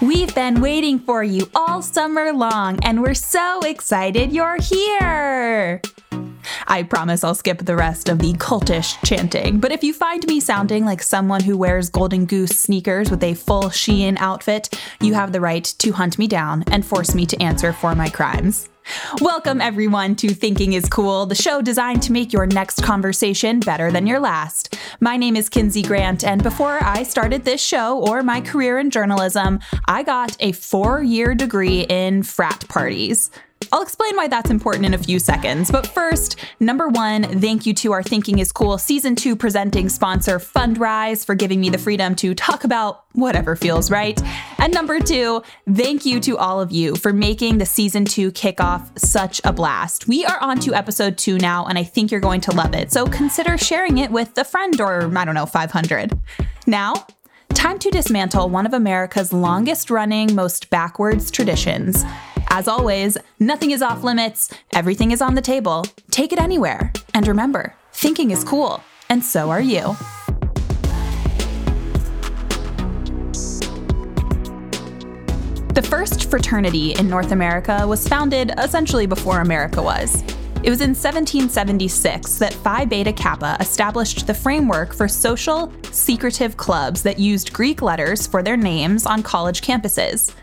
We've been waiting for you all summer long, and we're so excited you're here! I promise I'll skip the rest of the cultish chanting, but if you find me sounding like someone who wears Golden Goose sneakers with a full Shein outfit, you have the right to hunt me down and force me to answer for my crimes. Welcome, everyone, to Thinking is Cool, the show designed to make your next conversation better than your last. My name is Kinsey Grant, and before I started this show or my career in journalism, I got a four year degree in frat parties. I'll explain why that's important in a few seconds. But first, number one, thank you to our Thinking is Cool Season 2 presenting sponsor Fundrise for giving me the freedom to talk about whatever feels right. And number two, thank you to all of you for making the Season 2 kickoff such a blast. We are on to episode two now, and I think you're going to love it. So consider sharing it with a friend or, I don't know, 500. Now, time to dismantle one of America's longest running, most backwards traditions as always, nothing is off limits, everything is on the table. Take it anywhere. And remember, thinking is cool, and so are you. The first fraternity in North America was founded essentially before America was. It was in 1776 that Phi Beta Kappa established the framework for social, secretive clubs that used Greek letters for their names on college campuses.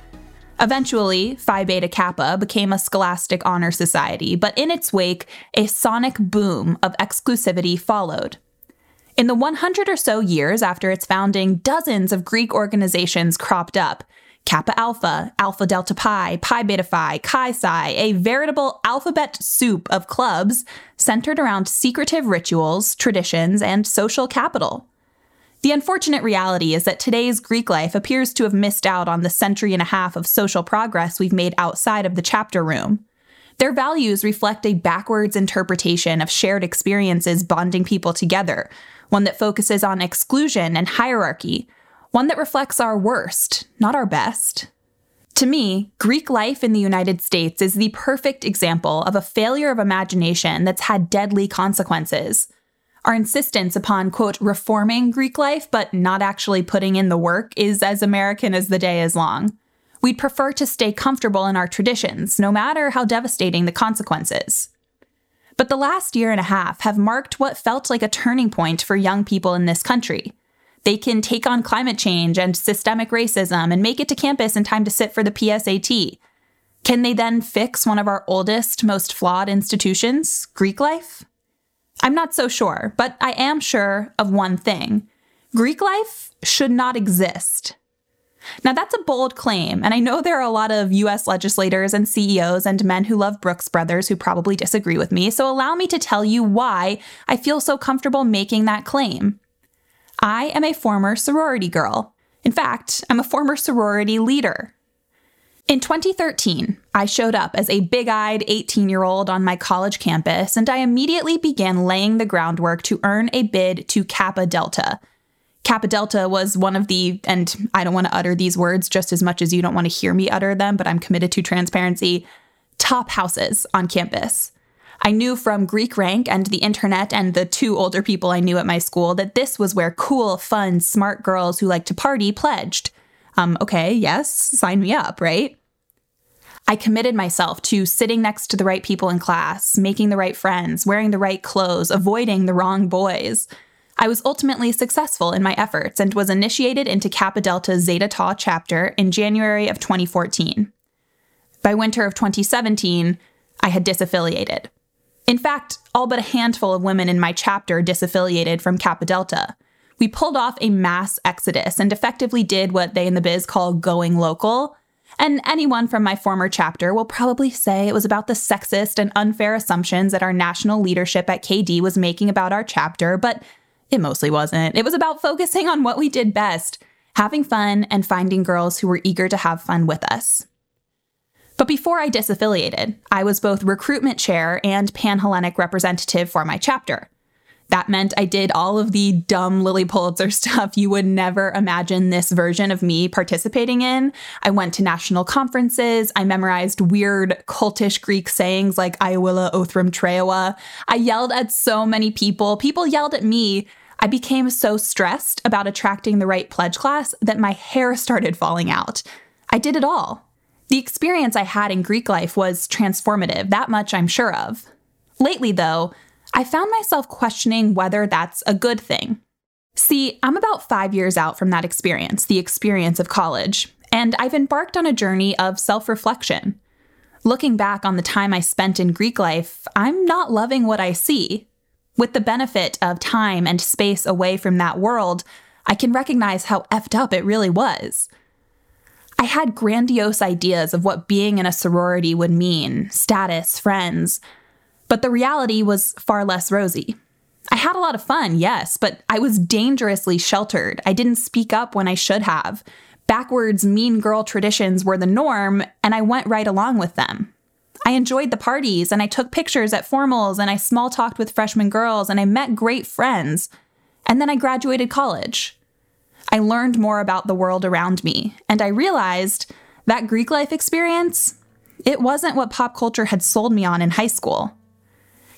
Eventually, Phi Beta Kappa became a scholastic honor society, but in its wake, a sonic boom of exclusivity followed. In the 100 or so years after its founding, dozens of Greek organizations cropped up Kappa Alpha, Alpha Delta Pi, Pi Beta Phi, Chi Psi, a veritable alphabet soup of clubs centered around secretive rituals, traditions, and social capital. The unfortunate reality is that today's Greek life appears to have missed out on the century and a half of social progress we've made outside of the chapter room. Their values reflect a backwards interpretation of shared experiences bonding people together, one that focuses on exclusion and hierarchy, one that reflects our worst, not our best. To me, Greek life in the United States is the perfect example of a failure of imagination that's had deadly consequences. Our insistence upon, quote, reforming Greek life, but not actually putting in the work is as American as the day is long. We'd prefer to stay comfortable in our traditions, no matter how devastating the consequences. But the last year and a half have marked what felt like a turning point for young people in this country. They can take on climate change and systemic racism and make it to campus in time to sit for the PSAT. Can they then fix one of our oldest, most flawed institutions, Greek life? I'm not so sure, but I am sure of one thing Greek life should not exist. Now, that's a bold claim, and I know there are a lot of US legislators and CEOs and men who love Brooks Brothers who probably disagree with me, so allow me to tell you why I feel so comfortable making that claim. I am a former sorority girl. In fact, I'm a former sorority leader. In 2013, I showed up as a big eyed 18 year old on my college campus, and I immediately began laying the groundwork to earn a bid to Kappa Delta. Kappa Delta was one of the, and I don't want to utter these words just as much as you don't want to hear me utter them, but I'm committed to transparency, top houses on campus. I knew from Greek rank and the internet and the two older people I knew at my school that this was where cool, fun, smart girls who like to party pledged. Um, okay, yes, sign me up, right? I committed myself to sitting next to the right people in class, making the right friends, wearing the right clothes, avoiding the wrong boys. I was ultimately successful in my efforts and was initiated into Kappa Delta Zeta Tau chapter in January of 2014. By winter of 2017, I had disaffiliated. In fact, all but a handful of women in my chapter disaffiliated from Kappa Delta we pulled off a mass exodus and effectively did what they in the biz call going local. And anyone from my former chapter will probably say it was about the sexist and unfair assumptions that our national leadership at KD was making about our chapter, but it mostly wasn't. It was about focusing on what we did best having fun and finding girls who were eager to have fun with us. But before I disaffiliated, I was both recruitment chair and Panhellenic representative for my chapter. That meant I did all of the dumb Lilly Pulitzer stuff you would never imagine this version of me participating in. I went to national conferences. I memorized weird cultish Greek sayings like Iowilla Othram Treowa. I yelled at so many people. People yelled at me. I became so stressed about attracting the right pledge class that my hair started falling out. I did it all. The experience I had in Greek life was transformative, that much I'm sure of. Lately, though, I found myself questioning whether that's a good thing. See, I'm about five years out from that experience, the experience of college, and I've embarked on a journey of self reflection. Looking back on the time I spent in Greek life, I'm not loving what I see. With the benefit of time and space away from that world, I can recognize how effed up it really was. I had grandiose ideas of what being in a sorority would mean status, friends. But the reality was far less rosy. I had a lot of fun, yes, but I was dangerously sheltered. I didn't speak up when I should have. Backwards, mean girl traditions were the norm, and I went right along with them. I enjoyed the parties, and I took pictures at formals, and I small talked with freshman girls, and I met great friends. And then I graduated college. I learned more about the world around me, and I realized that Greek life experience, it wasn't what pop culture had sold me on in high school.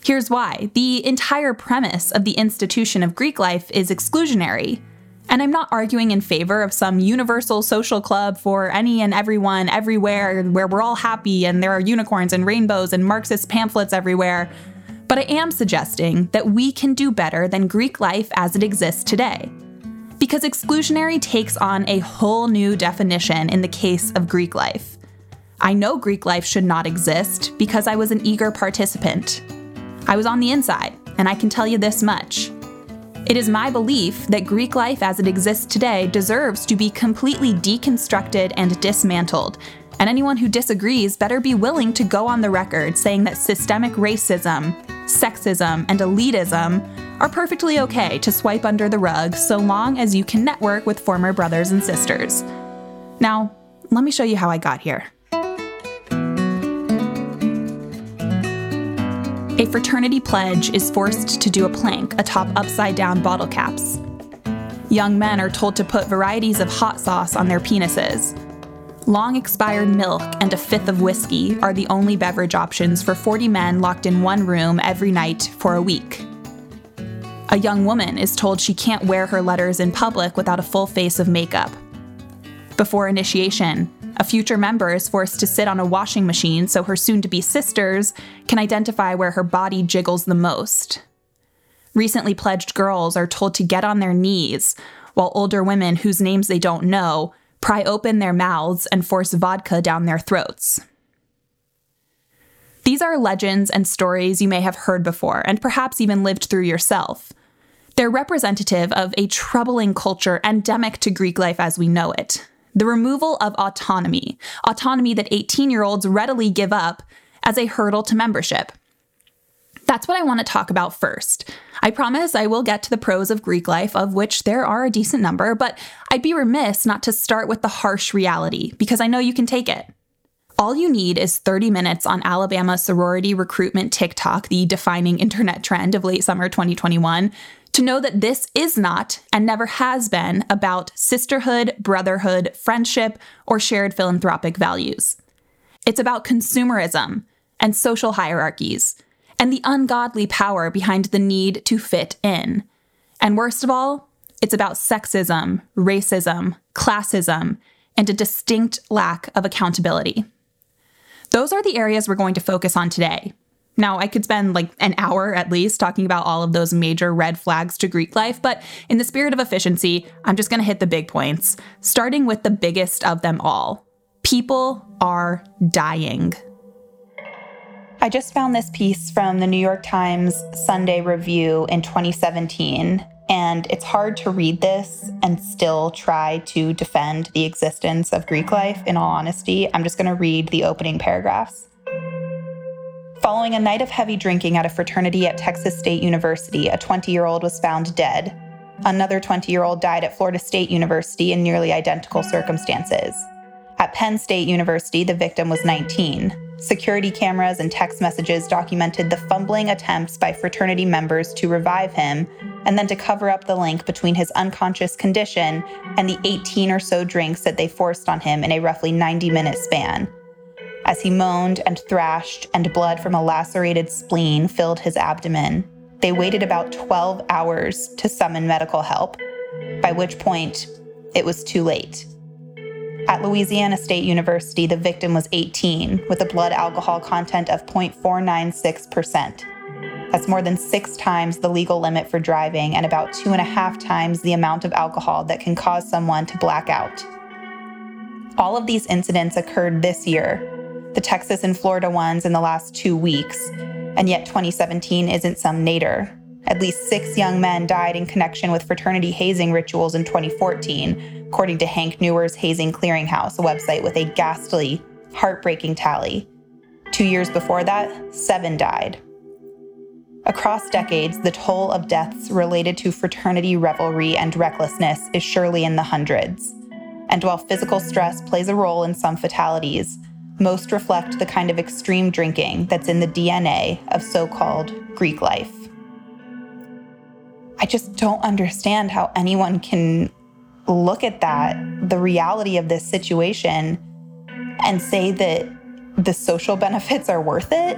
Here's why the entire premise of the institution of Greek life is exclusionary. And I'm not arguing in favor of some universal social club for any and everyone everywhere where we're all happy and there are unicorns and rainbows and Marxist pamphlets everywhere. But I am suggesting that we can do better than Greek life as it exists today. Because exclusionary takes on a whole new definition in the case of Greek life. I know Greek life should not exist because I was an eager participant. I was on the inside, and I can tell you this much. It is my belief that Greek life as it exists today deserves to be completely deconstructed and dismantled, and anyone who disagrees better be willing to go on the record saying that systemic racism, sexism, and elitism are perfectly okay to swipe under the rug so long as you can network with former brothers and sisters. Now, let me show you how I got here. A fraternity pledge is forced to do a plank atop upside down bottle caps. Young men are told to put varieties of hot sauce on their penises. Long expired milk and a fifth of whiskey are the only beverage options for 40 men locked in one room every night for a week. A young woman is told she can't wear her letters in public without a full face of makeup. Before initiation, a future member is forced to sit on a washing machine so her soon to be sisters can identify where her body jiggles the most. Recently pledged girls are told to get on their knees, while older women whose names they don't know pry open their mouths and force vodka down their throats. These are legends and stories you may have heard before and perhaps even lived through yourself. They're representative of a troubling culture endemic to Greek life as we know it the removal of autonomy, autonomy that 18 year olds readily give up as a hurdle to membership. That's what I want to talk about first. I promise I will get to the pros of Greek life, of which there are a decent number, but I'd be remiss not to start with the harsh reality, because I know you can take it. All you need is 30 minutes on Alabama sorority recruitment TikTok, the defining internet trend of late summer 2021, to know that this is not and never has been about sisterhood, brotherhood, friendship, or shared philanthropic values. It's about consumerism and social hierarchies and the ungodly power behind the need to fit in. And worst of all, it's about sexism, racism, classism, and a distinct lack of accountability. Those are the areas we're going to focus on today, now, I could spend like an hour at least talking about all of those major red flags to Greek life, but in the spirit of efficiency, I'm just going to hit the big points, starting with the biggest of them all people are dying. I just found this piece from the New York Times Sunday Review in 2017, and it's hard to read this and still try to defend the existence of Greek life, in all honesty. I'm just going to read the opening paragraphs. Following a night of heavy drinking at a fraternity at Texas State University, a 20 year old was found dead. Another 20 year old died at Florida State University in nearly identical circumstances. At Penn State University, the victim was 19. Security cameras and text messages documented the fumbling attempts by fraternity members to revive him and then to cover up the link between his unconscious condition and the 18 or so drinks that they forced on him in a roughly 90 minute span as he moaned and thrashed, and blood from a lacerated spleen filled his abdomen. They waited about 12 hours to summon medical help, by which point it was too late. At Louisiana State University, the victim was 18 with a blood alcohol content of 0.496%. That's more than six times the legal limit for driving and about two and a half times the amount of alcohol that can cause someone to black out. All of these incidents occurred this year, the Texas and Florida ones in the last two weeks, and yet 2017 isn't some nadir. At least six young men died in connection with fraternity hazing rituals in 2014, according to Hank Nuwer's Hazing Clearinghouse, a website with a ghastly, heartbreaking tally. Two years before that, seven died. Across decades, the toll of deaths related to fraternity revelry and recklessness is surely in the hundreds. And while physical stress plays a role in some fatalities, most reflect the kind of extreme drinking that's in the DNA of so called Greek life. I just don't understand how anyone can look at that, the reality of this situation, and say that the social benefits are worth it.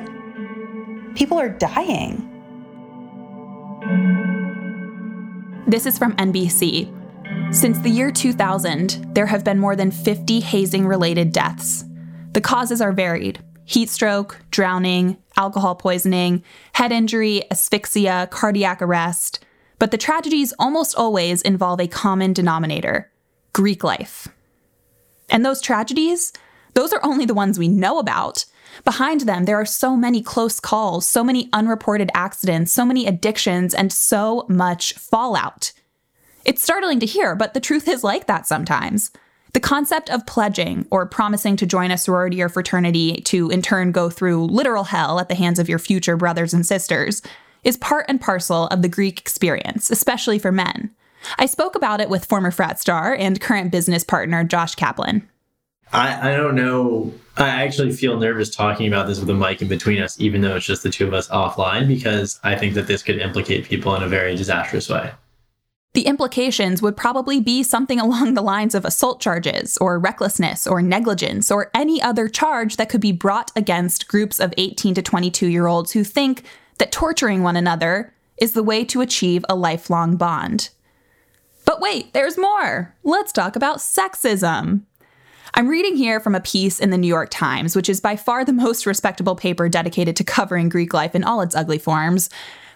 People are dying. This is from NBC. Since the year 2000, there have been more than 50 hazing related deaths. The causes are varied heat stroke, drowning, alcohol poisoning, head injury, asphyxia, cardiac arrest. But the tragedies almost always involve a common denominator Greek life. And those tragedies, those are only the ones we know about. Behind them, there are so many close calls, so many unreported accidents, so many addictions, and so much fallout. It's startling to hear, but the truth is like that sometimes. The concept of pledging or promising to join a sorority or fraternity to in turn go through literal hell at the hands of your future brothers and sisters is part and parcel of the Greek experience, especially for men. I spoke about it with former frat star and current business partner Josh Kaplan. I, I don't know. I actually feel nervous talking about this with a mic in between us, even though it's just the two of us offline, because I think that this could implicate people in a very disastrous way. The implications would probably be something along the lines of assault charges, or recklessness, or negligence, or any other charge that could be brought against groups of 18 to 22 year olds who think that torturing one another is the way to achieve a lifelong bond. But wait, there's more! Let's talk about sexism. I'm reading here from a piece in the New York Times, which is by far the most respectable paper dedicated to covering Greek life in all its ugly forms.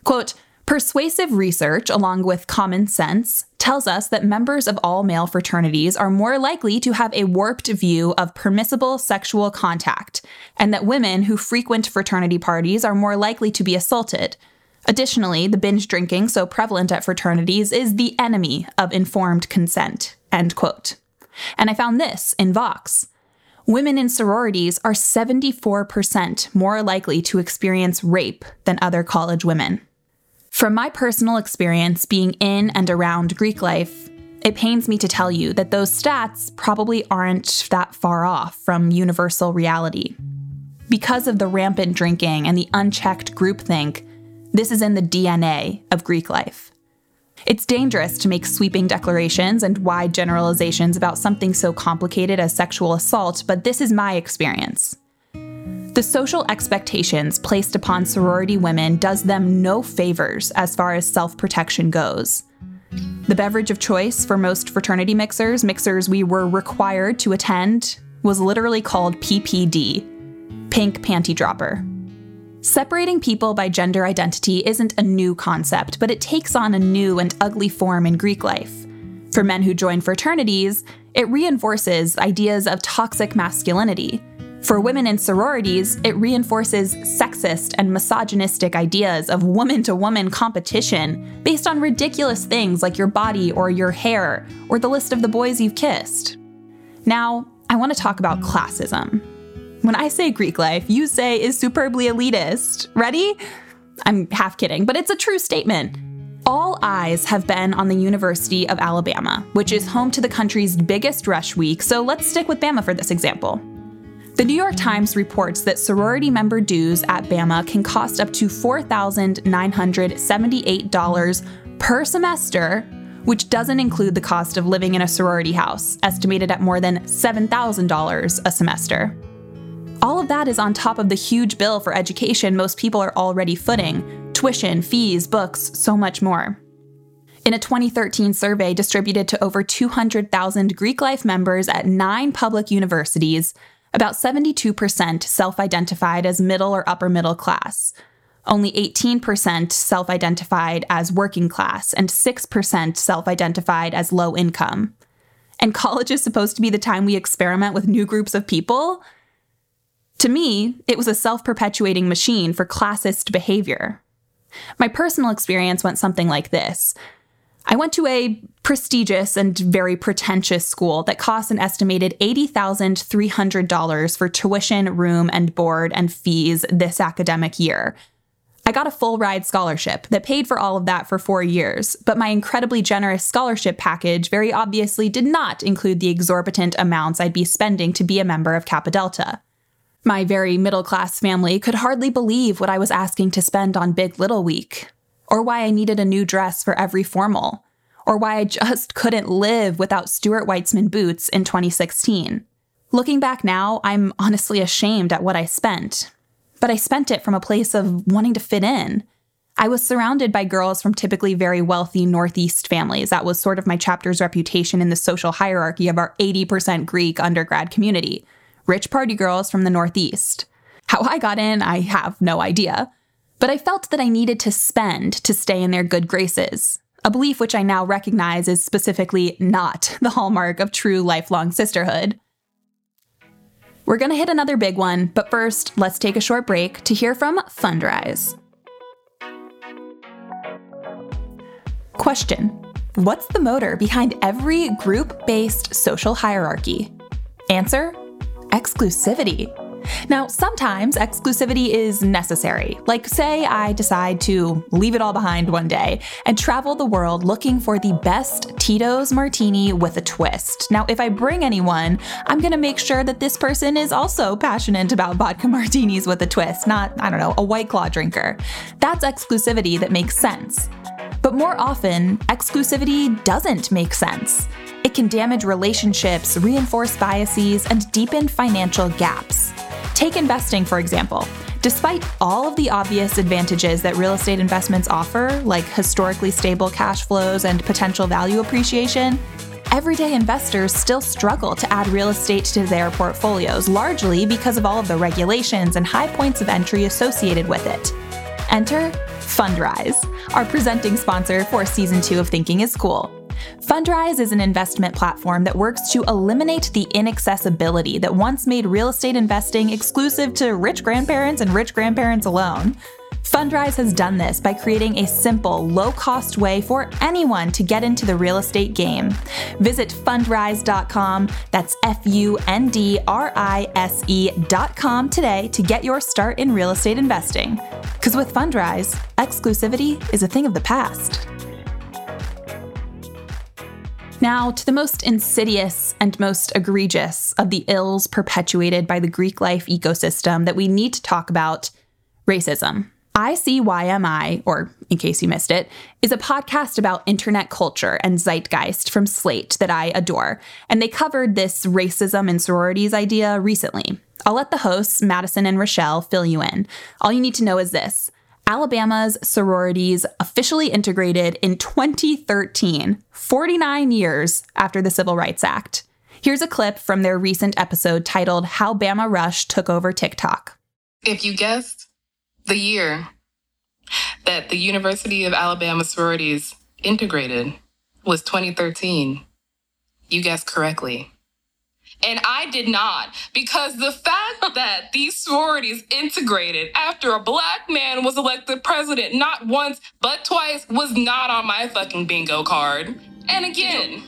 Quote, Persuasive research, along with common sense, tells us that members of all male fraternities are more likely to have a warped view of permissible sexual contact, and that women who frequent fraternity parties are more likely to be assaulted. Additionally, the binge drinking so prevalent at fraternities is the enemy of informed consent. End quote. And I found this in Vox. Women in sororities are 74% more likely to experience rape than other college women. From my personal experience being in and around Greek life, it pains me to tell you that those stats probably aren't that far off from universal reality. Because of the rampant drinking and the unchecked groupthink, this is in the DNA of Greek life. It's dangerous to make sweeping declarations and wide generalizations about something so complicated as sexual assault, but this is my experience. The social expectations placed upon sorority women does them no favors as far as self protection goes. The beverage of choice for most fraternity mixers, mixers we were required to attend, was literally called PPD, Pink Panty Dropper. Separating people by gender identity isn't a new concept, but it takes on a new and ugly form in Greek life. For men who join fraternities, it reinforces ideas of toxic masculinity. For women in sororities, it reinforces sexist and misogynistic ideas of woman to woman competition based on ridiculous things like your body or your hair or the list of the boys you've kissed. Now, I want to talk about classism. When I say Greek life, you say is superbly elitist. Ready? I'm half kidding, but it's a true statement. All eyes have been on the University of Alabama, which is home to the country's biggest rush week, so let's stick with Bama for this example. The New York Times reports that sorority member dues at Bama can cost up to $4,978 per semester, which doesn't include the cost of living in a sorority house, estimated at more than $7,000 a semester. All of that is on top of the huge bill for education most people are already footing tuition, fees, books, so much more. In a 2013 survey distributed to over 200,000 Greek life members at nine public universities, about 72% self identified as middle or upper middle class. Only 18% self identified as working class, and 6% self identified as low income. And college is supposed to be the time we experiment with new groups of people? To me, it was a self perpetuating machine for classist behavior. My personal experience went something like this I went to a prestigious and very pretentious school that cost an estimated $80,300 for tuition, room, and board and fees this academic year. I got a full ride scholarship that paid for all of that for four years, but my incredibly generous scholarship package very obviously did not include the exorbitant amounts I'd be spending to be a member of Kappa Delta. My very middle class family could hardly believe what I was asking to spend on Big Little Week, or why I needed a new dress for every formal, or why I just couldn't live without Stuart Weitzman boots in 2016. Looking back now, I'm honestly ashamed at what I spent. But I spent it from a place of wanting to fit in. I was surrounded by girls from typically very wealthy Northeast families. That was sort of my chapter's reputation in the social hierarchy of our 80% Greek undergrad community. Rich party girls from the Northeast. How I got in, I have no idea. But I felt that I needed to spend to stay in their good graces, a belief which I now recognize is specifically not the hallmark of true lifelong sisterhood. We're going to hit another big one, but first, let's take a short break to hear from Fundrise. Question What's the motor behind every group based social hierarchy? Answer Exclusivity. Now, sometimes exclusivity is necessary. Like, say I decide to leave it all behind one day and travel the world looking for the best Tito's martini with a twist. Now, if I bring anyone, I'm gonna make sure that this person is also passionate about vodka martinis with a twist, not, I don't know, a White Claw drinker. That's exclusivity that makes sense. But more often, exclusivity doesn't make sense. It can damage relationships, reinforce biases, and deepen financial gaps. Take investing, for example. Despite all of the obvious advantages that real estate investments offer, like historically stable cash flows and potential value appreciation, everyday investors still struggle to add real estate to their portfolios, largely because of all of the regulations and high points of entry associated with it. Enter Fundrise, our presenting sponsor for season two of Thinking is Cool. Fundrise is an investment platform that works to eliminate the inaccessibility that once made real estate investing exclusive to rich grandparents and rich grandparents alone. Fundrise has done this by creating a simple, low cost way for anyone to get into the real estate game. Visit fundrise.com, that's F U N D R I S E.com today to get your start in real estate investing. Because with Fundrise, exclusivity is a thing of the past. Now, to the most insidious and most egregious of the ills perpetuated by the Greek life ecosystem that we need to talk about racism. ICYMI, or in case you missed it, is a podcast about internet culture and zeitgeist from Slate that I adore, and they covered this racism and sororities idea recently. I'll let the hosts, Madison and Rochelle, fill you in. All you need to know is this Alabama's sororities officially integrated in 2013, 49 years after the Civil Rights Act. Here's a clip from their recent episode titled How Bama Rush Took Over TikTok. If you guessed the year that the University of Alabama sororities integrated was 2013, you guessed correctly. And I did not, because the fact that these sororities integrated after a black man was elected president not once, but twice was not on my fucking bingo card. And again,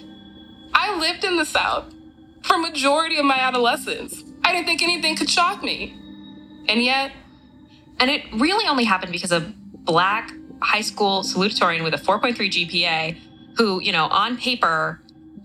I lived in the South for majority of my adolescence. I didn't think anything could shock me. And yet, and it really only happened because a black high school salutatorian with a 4.3 GPA who, you know, on paper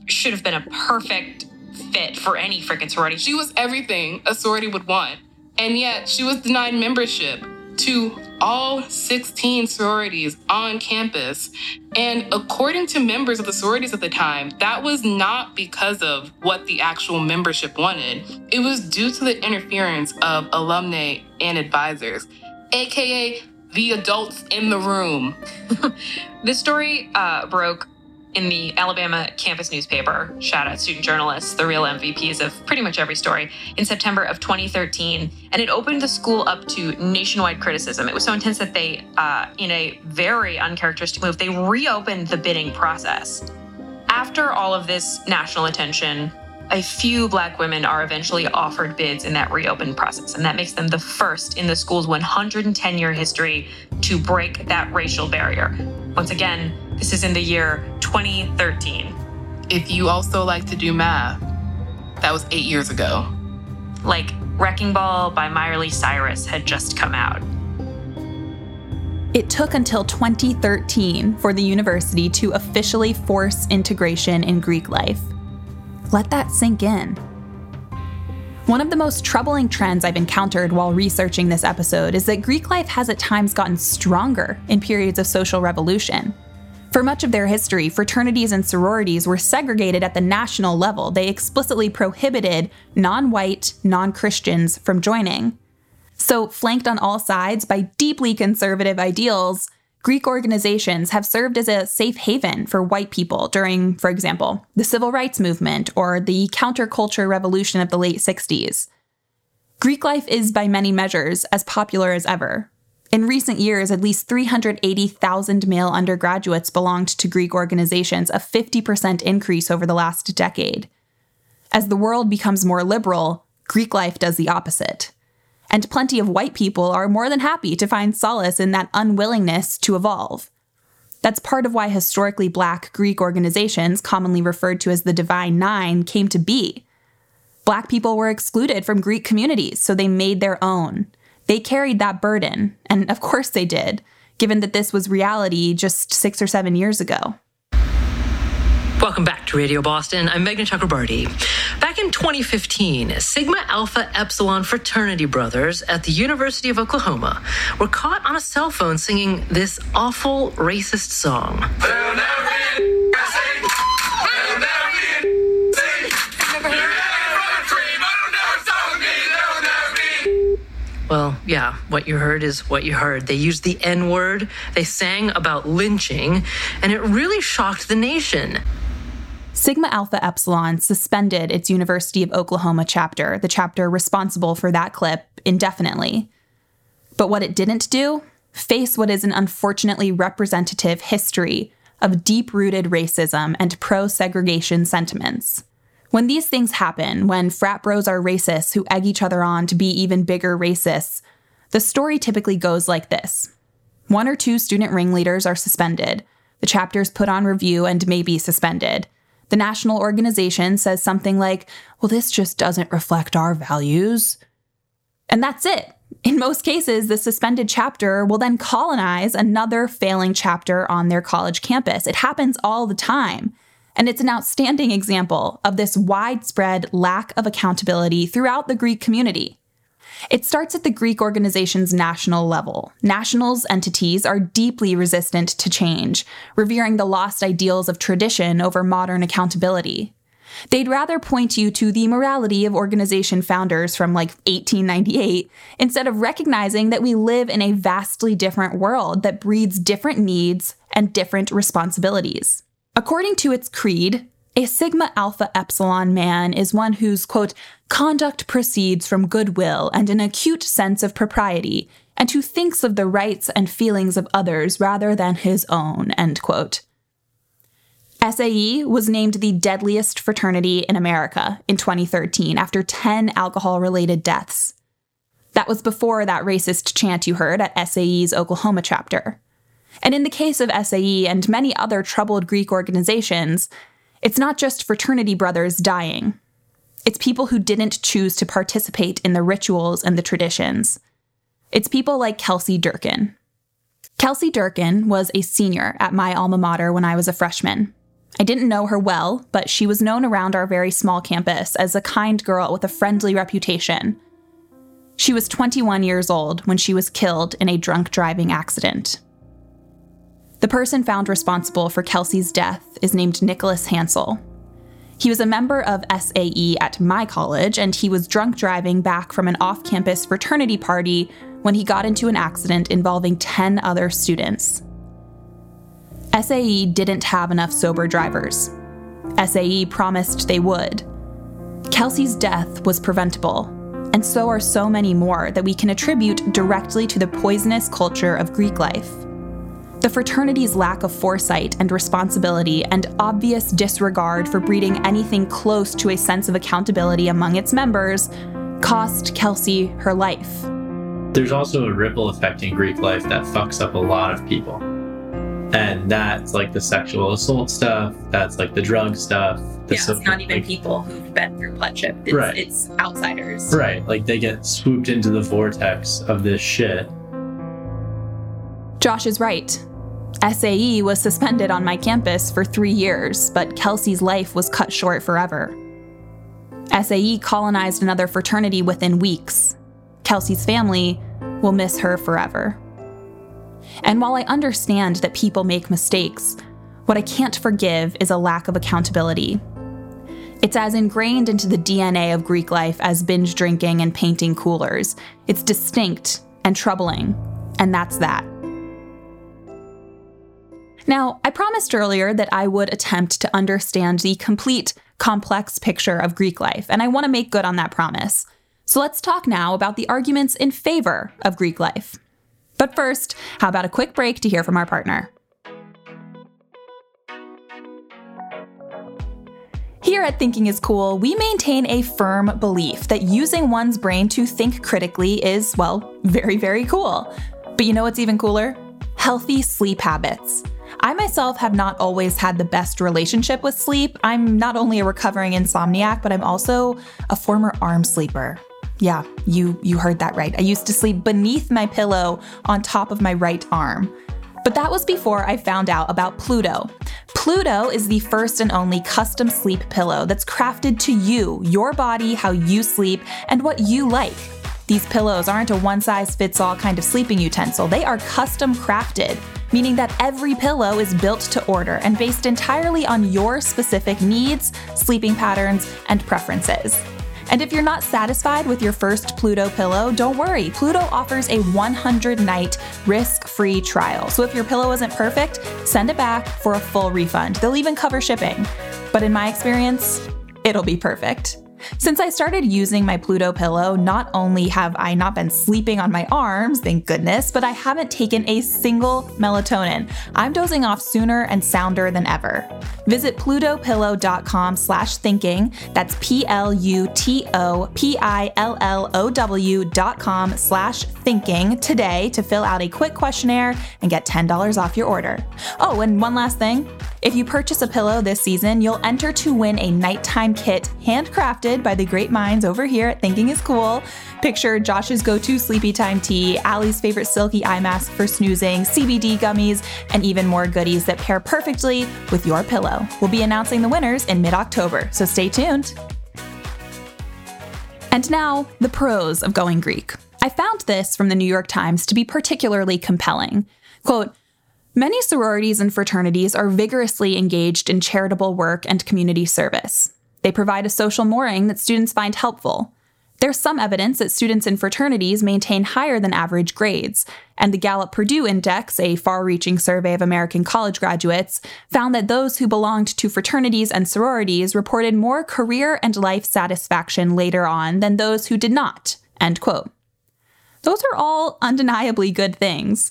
should have been a perfect fit for any freaking sorority. She was everything a sorority would want. And yet she was denied membership to all 16 sororities on campus. And according to members of the sororities at the time, that was not because of what the actual membership wanted. It was due to the interference of alumni and advisors, aka the adults in the room. this story uh, broke in the Alabama campus newspaper. Shout out student journalists, the real MVPs of pretty much every story, in September of 2013. And it opened the school up to nationwide criticism. It was so intense that they, uh, in a very uncharacteristic move, they reopened the bidding process. After all of this national attention, a few black women are eventually offered bids in that reopened process, and that makes them the first in the school's 110 year history to break that racial barrier. Once again, this is in the year 2013. If you also like to do math, that was eight years ago. Like Wrecking Ball by Miley Cyrus had just come out. It took until 2013 for the university to officially force integration in Greek life. Let that sink in. One of the most troubling trends I've encountered while researching this episode is that Greek life has at times gotten stronger in periods of social revolution. For much of their history, fraternities and sororities were segregated at the national level. They explicitly prohibited non white, non Christians from joining. So, flanked on all sides by deeply conservative ideals, Greek organizations have served as a safe haven for white people during, for example, the civil rights movement or the counterculture revolution of the late 60s. Greek life is, by many measures, as popular as ever. In recent years, at least 380,000 male undergraduates belonged to Greek organizations, a 50% increase over the last decade. As the world becomes more liberal, Greek life does the opposite and plenty of white people are more than happy to find solace in that unwillingness to evolve. That's part of why historically black Greek organizations, commonly referred to as the Divine Nine, came to be. Black people were excluded from Greek communities, so they made their own. They carried that burden, and of course they did, given that this was reality just six or seven years ago. Welcome back to Radio Boston. I'm Meghna Chakrabarti. Back in 2015, Sigma Alpha Epsilon fraternity brothers at the University of Oklahoma were caught on a cell phone singing this awful racist song. Well, yeah, what you heard is what you heard. They used the N word, they sang about lynching, and it really shocked the nation. Sigma Alpha Epsilon suspended its University of Oklahoma chapter, the chapter responsible for that clip, indefinitely. But what it didn't do? Face what is an unfortunately representative history of deep rooted racism and pro segregation sentiments. When these things happen, when frat bros are racists who egg each other on to be even bigger racists, the story typically goes like this One or two student ringleaders are suspended, the chapter's put on review and may be suspended. The national organization says something like, well, this just doesn't reflect our values. And that's it. In most cases, the suspended chapter will then colonize another failing chapter on their college campus. It happens all the time. And it's an outstanding example of this widespread lack of accountability throughout the Greek community. It starts at the Greek organization's national level. Nationals entities are deeply resistant to change, revering the lost ideals of tradition over modern accountability. They'd rather point you to the morality of organization founders from like 1898 instead of recognizing that we live in a vastly different world that breeds different needs and different responsibilities. According to its creed, a Sigma Alpha Epsilon man is one whose, quote, conduct proceeds from goodwill and an acute sense of propriety, and who thinks of the rights and feelings of others rather than his own, end quote. SAE was named the deadliest fraternity in America in 2013 after 10 alcohol related deaths. That was before that racist chant you heard at SAE's Oklahoma chapter. And in the case of SAE and many other troubled Greek organizations, it's not just fraternity brothers dying. It's people who didn't choose to participate in the rituals and the traditions. It's people like Kelsey Durkin. Kelsey Durkin was a senior at my alma mater when I was a freshman. I didn't know her well, but she was known around our very small campus as a kind girl with a friendly reputation. She was 21 years old when she was killed in a drunk driving accident. The person found responsible for Kelsey's death is named Nicholas Hansel. He was a member of SAE at my college, and he was drunk driving back from an off campus fraternity party when he got into an accident involving 10 other students. SAE didn't have enough sober drivers. SAE promised they would. Kelsey's death was preventable, and so are so many more that we can attribute directly to the poisonous culture of Greek life. The fraternity's lack of foresight and responsibility and obvious disregard for breeding anything close to a sense of accountability among its members cost Kelsey her life. There's also a ripple effect in Greek life that fucks up a lot of people. And that's like the sexual assault stuff, that's like the drug stuff. The yeah, it's social- not even like- people who've been through bloodship. It's, Right. it's outsiders. Right, like they get swooped into the vortex of this shit. Josh is right. SAE was suspended on my campus for three years, but Kelsey's life was cut short forever. SAE colonized another fraternity within weeks. Kelsey's family will miss her forever. And while I understand that people make mistakes, what I can't forgive is a lack of accountability. It's as ingrained into the DNA of Greek life as binge drinking and painting coolers. It's distinct and troubling, and that's that. Now, I promised earlier that I would attempt to understand the complete, complex picture of Greek life, and I want to make good on that promise. So let's talk now about the arguments in favor of Greek life. But first, how about a quick break to hear from our partner? Here at Thinking is Cool, we maintain a firm belief that using one's brain to think critically is, well, very, very cool. But you know what's even cooler? Healthy sleep habits. I myself have not always had the best relationship with sleep. I'm not only a recovering insomniac, but I'm also a former arm sleeper. Yeah, you you heard that right. I used to sleep beneath my pillow on top of my right arm. But that was before I found out about Pluto. Pluto is the first and only custom sleep pillow that's crafted to you, your body, how you sleep, and what you like. These pillows aren't a one size fits all kind of sleeping utensil, they are custom crafted, meaning that every pillow is built to order and based entirely on your specific needs, sleeping patterns, and preferences. And if you're not satisfied with your first Pluto pillow, don't worry. Pluto offers a 100 night risk free trial. So if your pillow isn't perfect, send it back for a full refund. They'll even cover shipping. But in my experience, it'll be perfect. Since I started using my Pluto pillow, not only have I not been sleeping on my arms, thank goodness, but I haven't taken a single melatonin. I'm dozing off sooner and sounder than ever. Visit plutopillow.com slash thinking. That's P-L-U-T-O-P-I-L-L-O-W dot com slash thinking today to fill out a quick questionnaire and get $10 off your order. Oh, and one last thing. If you purchase a pillow this season, you'll enter to win a nighttime kit handcrafted by the great minds over here at Thinking is Cool. Picture Josh's go to sleepy time tea, Allie's favorite silky eye mask for snoozing, CBD gummies, and even more goodies that pair perfectly with your pillow. We'll be announcing the winners in mid October, so stay tuned. And now, the pros of going Greek. I found this from the New York Times to be particularly compelling. Quote, Many sororities and fraternities are vigorously engaged in charitable work and community service. They provide a social mooring that students find helpful. There's some evidence that students in fraternities maintain higher than average grades, and the Gallup Purdue Index, a far reaching survey of American college graduates, found that those who belonged to fraternities and sororities reported more career and life satisfaction later on than those who did not. End quote. Those are all undeniably good things.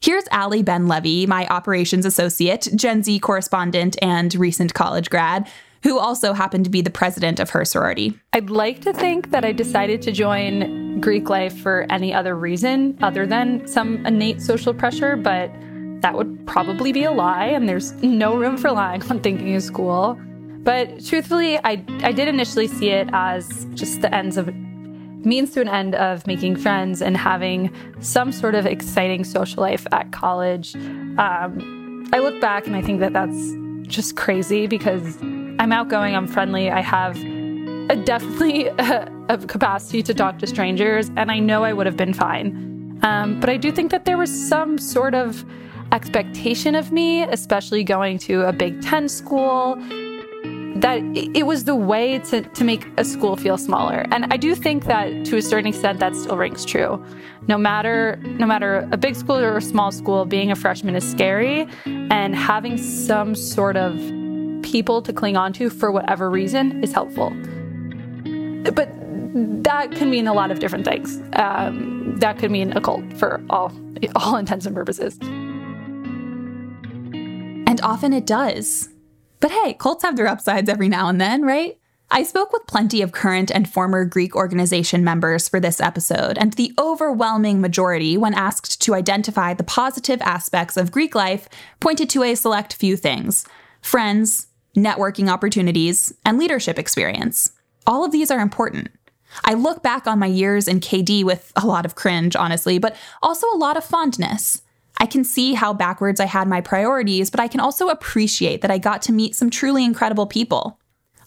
Here's Allie Ben Levy, my operations associate, Gen Z correspondent, and recent college grad, who also happened to be the president of her sorority. I'd like to think that I decided to join Greek life for any other reason other than some innate social pressure, but that would probably be a lie, and there's no room for lying on Thinking is Cool. But truthfully, I, I did initially see it as just the ends of means to an end of making friends and having some sort of exciting social life at college. Um, I look back and I think that that's just crazy because I'm outgoing, I'm friendly, I have a definitely a, a capacity to talk to strangers, and I know I would have been fine. Um, but I do think that there was some sort of expectation of me, especially going to a Big Ten school, that it was the way to, to make a school feel smaller. And I do think that to a certain extent that still rings true. No matter no matter a big school or a small school, being a freshman is scary and having some sort of people to cling on to for whatever reason is helpful. But that can mean a lot of different things. Um, that could mean a cult for all all intents and purposes. And often it does. But hey, cults have their upsides every now and then, right? I spoke with plenty of current and former Greek organization members for this episode, and the overwhelming majority, when asked to identify the positive aspects of Greek life, pointed to a select few things friends, networking opportunities, and leadership experience. All of these are important. I look back on my years in KD with a lot of cringe, honestly, but also a lot of fondness. I can see how backwards I had my priorities, but I can also appreciate that I got to meet some truly incredible people.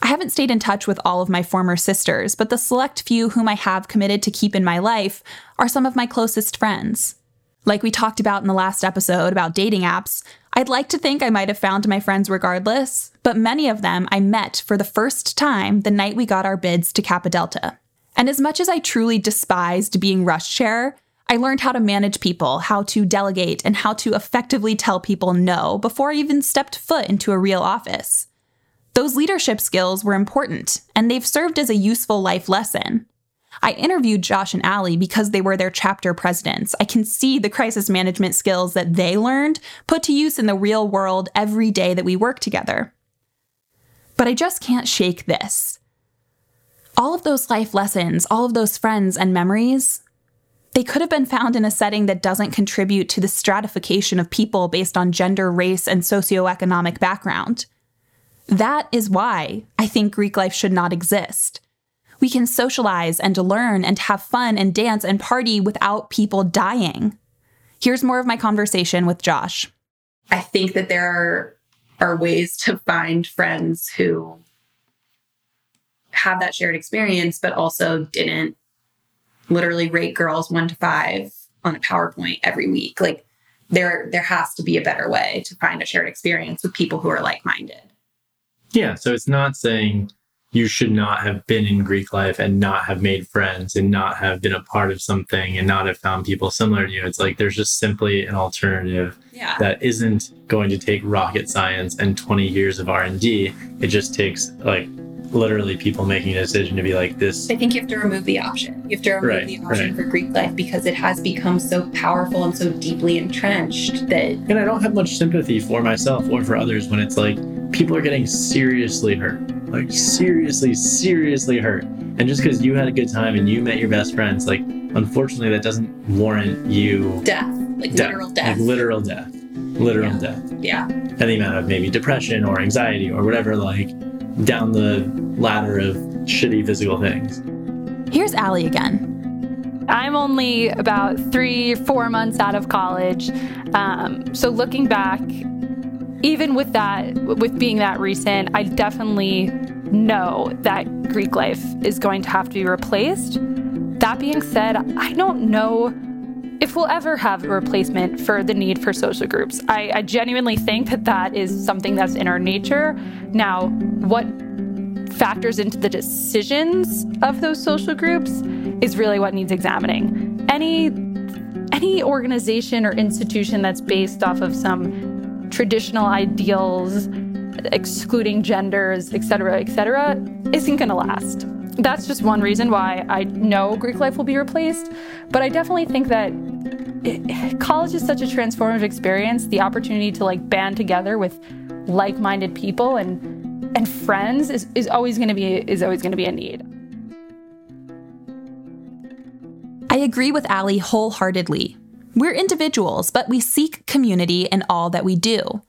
I haven't stayed in touch with all of my former sisters, but the select few whom I have committed to keep in my life are some of my closest friends. Like we talked about in the last episode about dating apps, I'd like to think I might have found my friends regardless, but many of them I met for the first time the night we got our bids to Kappa Delta. And as much as I truly despised being rush chair, I learned how to manage people, how to delegate, and how to effectively tell people no before I even stepped foot into a real office. Those leadership skills were important, and they've served as a useful life lesson. I interviewed Josh and Allie because they were their chapter presidents. I can see the crisis management skills that they learned put to use in the real world every day that we work together. But I just can't shake this. All of those life lessons, all of those friends and memories, they could have been found in a setting that doesn't contribute to the stratification of people based on gender, race, and socioeconomic background. That is why I think Greek life should not exist. We can socialize and learn and have fun and dance and party without people dying. Here's more of my conversation with Josh. I think that there are, are ways to find friends who have that shared experience, but also didn't literally rate girls one to five on a PowerPoint every week. Like there there has to be a better way to find a shared experience with people who are like-minded. Yeah, so it's not saying you should not have been in Greek life and not have made friends and not have been a part of something and not have found people similar to you. It's like there's just simply an alternative yeah. that isn't going to take rocket science and 20 years of R&D. It just takes like literally people making a decision to be like this. I think you have to remove the option. You have to remove Right, the option right. for Greek life because it has become so powerful and so deeply entrenched that And I don't have much sympathy for myself or for others when it's like people are getting seriously hurt. Like seriously, seriously hurt. And just because you had a good time and you met your best friends, like unfortunately that doesn't warrant you death, like death. literal death. Like literal death. Literal Yeah. death. yeah. And the amount of maybe depression or anxiety or whatever, like down the ladder of shitty physical things. Here's Allie again. I'm only about three, four months out of college. Um, so looking back, even with that, with being that recent, I definitely know that Greek life is going to have to be replaced. That being said, I don't know if we'll ever have a replacement for the need for social groups. I, I genuinely think that that is something that's in our nature. Now, what factors into the decisions of those social groups is really what needs examining. Any any organization or institution that's based off of some traditional ideals, excluding genders, et cetera, et cetera, isn't going to last. That's just one reason why I know Greek life will be replaced. But I definitely think that college is such a transformative experience. The opportunity to like band together with like-minded people and and friends is, is always going to be is always going to be a need. I agree with Allie wholeheartedly. We're individuals, but we seek community in all that we do.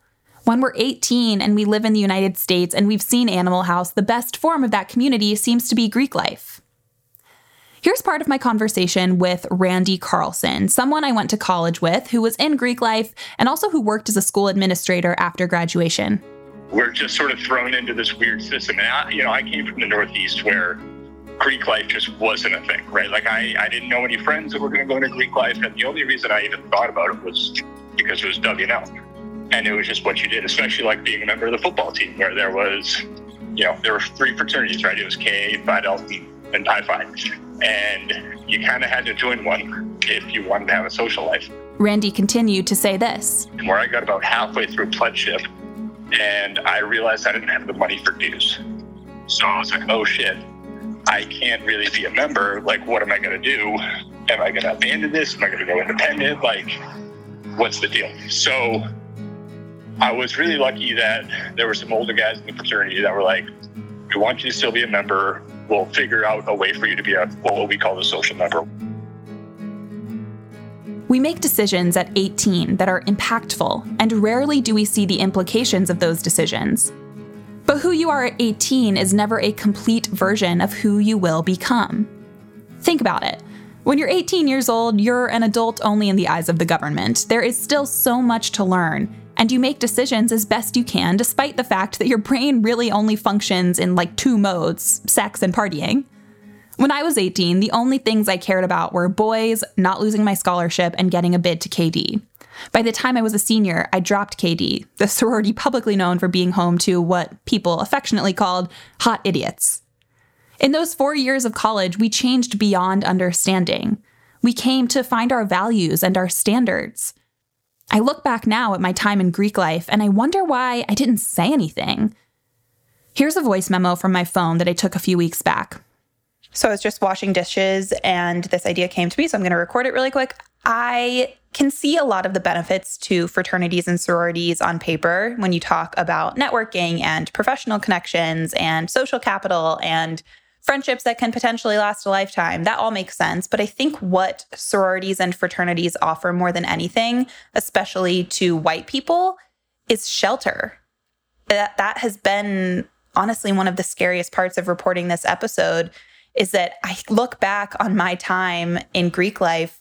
When we're 18 and we live in the United States and we've seen Animal House, the best form of that community seems to be Greek life. Here's part of my conversation with Randy Carlson, someone I went to college with who was in Greek life and also who worked as a school administrator after graduation. we're just sort of thrown into this weird system. And I, you know, I came from the Northeast where Greek life just wasn't a thing, right? Like I, I didn't know any friends that were going to go into Greek life, and the only reason I even thought about it was because it was W&L, and it was just what you did. Especially like being a member of the football team, where there was you know, there were three fraternities, right? It was K, Phi Delta, and Pi Phi. And you kind of had to join one if you wanted to have a social life. Randy continued to say this. Where I got about halfway through pledgeship, and I realized I didn't have the money for dues. So I was like, oh shit, I can't really be a member. Like, what am I going to do? Am I going to abandon this? Am I going to go independent? Like, what's the deal? So I was really lucky that there were some older guys in the fraternity that were like, we want you to still be a member. We'll figure out a way for you to be a what we call the social member. We make decisions at 18 that are impactful, and rarely do we see the implications of those decisions. But who you are at 18 is never a complete version of who you will become. Think about it. When you're 18 years old, you're an adult only in the eyes of the government. There is still so much to learn, and you make decisions as best you can, despite the fact that your brain really only functions in like two modes sex and partying. When I was 18, the only things I cared about were boys, not losing my scholarship, and getting a bid to KD. By the time I was a senior, I dropped KD, the sorority publicly known for being home to what people affectionately called hot idiots. In those four years of college, we changed beyond understanding. We came to find our values and our standards. I look back now at my time in Greek life and I wonder why I didn't say anything. Here's a voice memo from my phone that I took a few weeks back. So I was just washing dishes and this idea came to me, so I'm going to record it really quick. I can see a lot of the benefits to fraternities and sororities on paper when you talk about networking and professional connections and social capital and friendships that can potentially last a lifetime. That all makes sense. But I think what sororities and fraternities offer more than anything, especially to white people, is shelter. That, that has been honestly one of the scariest parts of reporting this episode is that I look back on my time in Greek life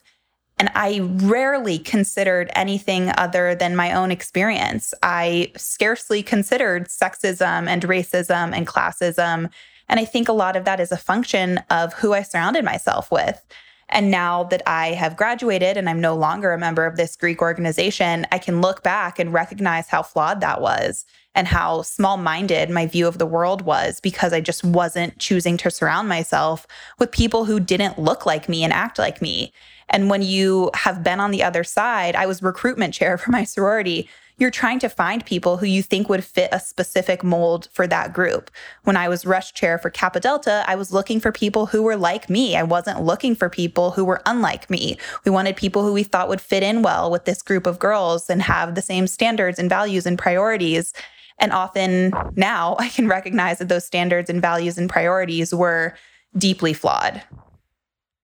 and I rarely considered anything other than my own experience. I scarcely considered sexism and racism and classism. And I think a lot of that is a function of who I surrounded myself with. And now that I have graduated and I'm no longer a member of this Greek organization, I can look back and recognize how flawed that was and how small minded my view of the world was because I just wasn't choosing to surround myself with people who didn't look like me and act like me. And when you have been on the other side, I was recruitment chair for my sorority you're trying to find people who you think would fit a specific mold for that group. When I was rush chair for Kappa Delta, I was looking for people who were like me. I wasn't looking for people who were unlike me. We wanted people who we thought would fit in well with this group of girls and have the same standards and values and priorities. And often now I can recognize that those standards and values and priorities were deeply flawed.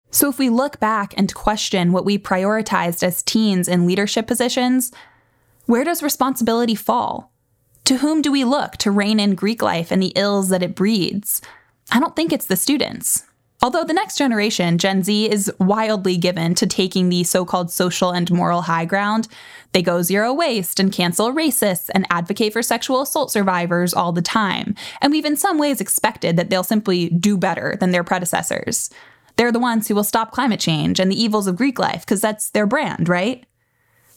So, if we look back and question what we prioritized as teens in leadership positions, where does responsibility fall? To whom do we look to rein in Greek life and the ills that it breeds? I don't think it's the students. Although the next generation, Gen Z, is wildly given to taking the so called social and moral high ground, they go zero waste and cancel racists and advocate for sexual assault survivors all the time. And we've in some ways expected that they'll simply do better than their predecessors. They're the ones who will stop climate change and the evils of Greek life because that's their brand, right?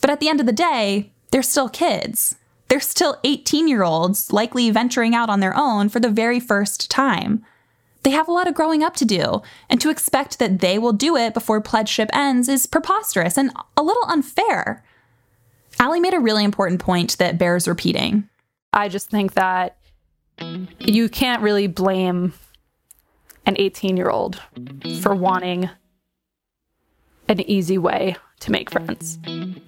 But at the end of the day, they're still kids. They're still 18 year olds, likely venturing out on their own for the very first time. They have a lot of growing up to do, and to expect that they will do it before pledgeship ends is preposterous and a little unfair. Allie made a really important point that bears repeating. I just think that you can't really blame an 18 year old for wanting an easy way to make friends.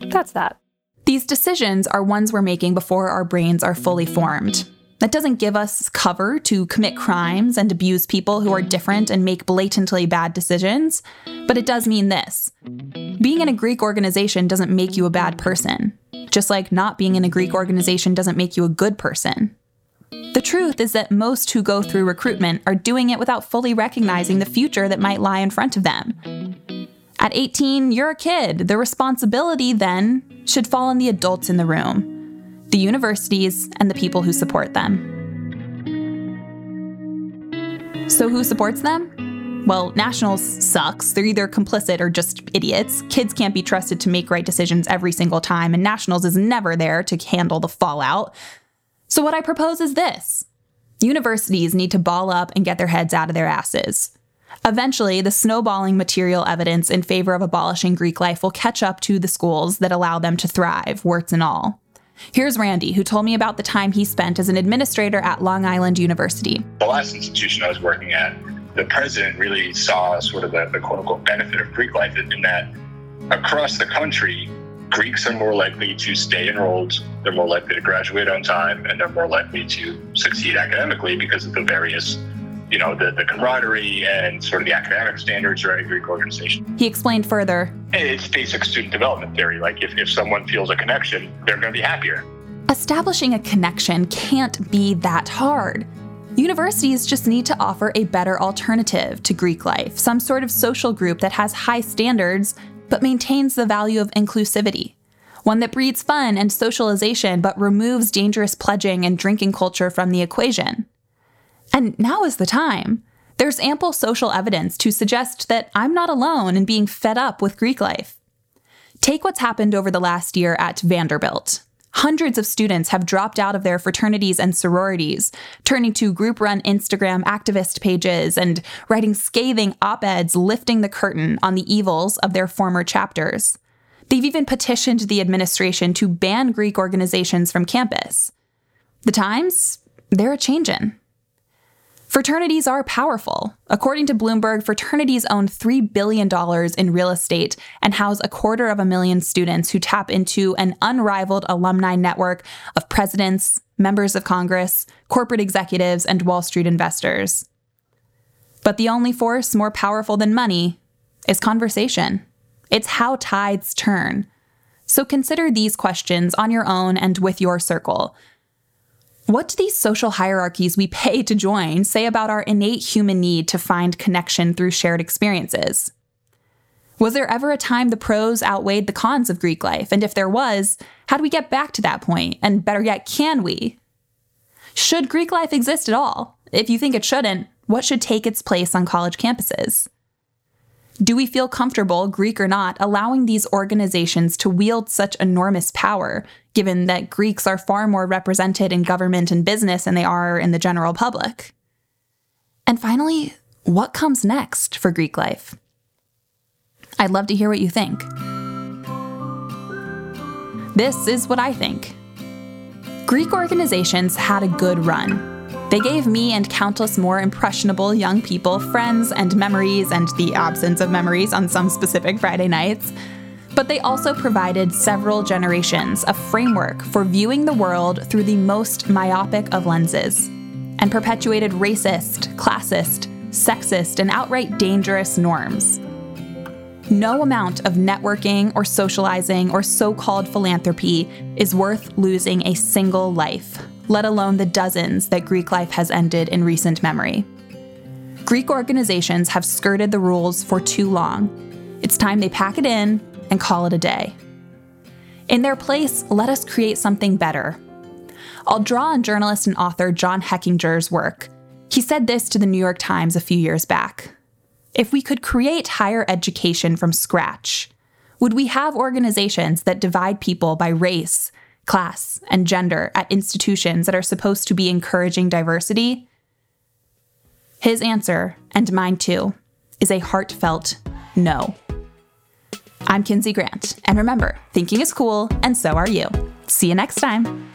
That's that. These decisions are ones we're making before our brains are fully formed. That doesn't give us cover to commit crimes and abuse people who are different and make blatantly bad decisions, but it does mean this. Being in a Greek organization doesn't make you a bad person, just like not being in a Greek organization doesn't make you a good person. The truth is that most who go through recruitment are doing it without fully recognizing the future that might lie in front of them. At 18, you're a kid. The responsibility then should fall on the adults in the room the universities and the people who support them. So, who supports them? Well, Nationals sucks. They're either complicit or just idiots. Kids can't be trusted to make right decisions every single time, and Nationals is never there to handle the fallout. So, what I propose is this Universities need to ball up and get their heads out of their asses. Eventually, the snowballing material evidence in favor of abolishing Greek life will catch up to the schools that allow them to thrive, warts and all. Here's Randy, who told me about the time he spent as an administrator at Long Island University. The last institution I was working at, the president really saw sort of the, the quote unquote benefit of Greek life in that across the country, Greeks are more likely to stay enrolled, they're more likely to graduate on time, and they're more likely to succeed academically because of the various you know, the, the camaraderie and sort of the academic standards around a Greek organization. He explained further. It's basic student development theory. Like if, if someone feels a connection, they're going to be happier. Establishing a connection can't be that hard. Universities just need to offer a better alternative to Greek life, some sort of social group that has high standards but maintains the value of inclusivity. One that breeds fun and socialization but removes dangerous pledging and drinking culture from the equation. And now is the time. There's ample social evidence to suggest that I'm not alone in being fed up with Greek life. Take what's happened over the last year at Vanderbilt. Hundreds of students have dropped out of their fraternities and sororities, turning to group run Instagram activist pages and writing scathing op eds lifting the curtain on the evils of their former chapters. They've even petitioned the administration to ban Greek organizations from campus. The times, they're a changin'. Fraternities are powerful. According to Bloomberg, fraternities own $3 billion in real estate and house a quarter of a million students who tap into an unrivaled alumni network of presidents, members of Congress, corporate executives, and Wall Street investors. But the only force more powerful than money is conversation. It's how tides turn. So consider these questions on your own and with your circle what do these social hierarchies we pay to join say about our innate human need to find connection through shared experiences? Was there ever a time the pros outweighed the cons of Greek life? And if there was, how do we get back to that point? And better yet, can we? Should Greek life exist at all? If you think it shouldn't, what should take its place on college campuses? Do we feel comfortable, Greek or not, allowing these organizations to wield such enormous power, given that Greeks are far more represented in government and business than they are in the general public? And finally, what comes next for Greek life? I'd love to hear what you think. This is what I think. Greek organizations had a good run they gave me and countless more impressionable young people friends and memories and the absence of memories on some specific Friday nights. But they also provided several generations a framework for viewing the world through the most myopic of lenses and perpetuated racist, classist, sexist, and outright dangerous norms. No amount of networking or socializing or so called philanthropy is worth losing a single life let alone the dozens that Greek life has ended in recent memory. Greek organizations have skirted the rules for too long. It's time they pack it in and call it a day. In their place, let us create something better. I'll draw on journalist and author John Hechinger's work. He said this to the New York Times a few years back. If we could create higher education from scratch, would we have organizations that divide people by race, class, and gender at institutions that are supposed to be encouraging diversity? His answer, and mine too, is a heartfelt no. I'm Kinsey Grant, and remember, thinking is cool, and so are you. See you next time.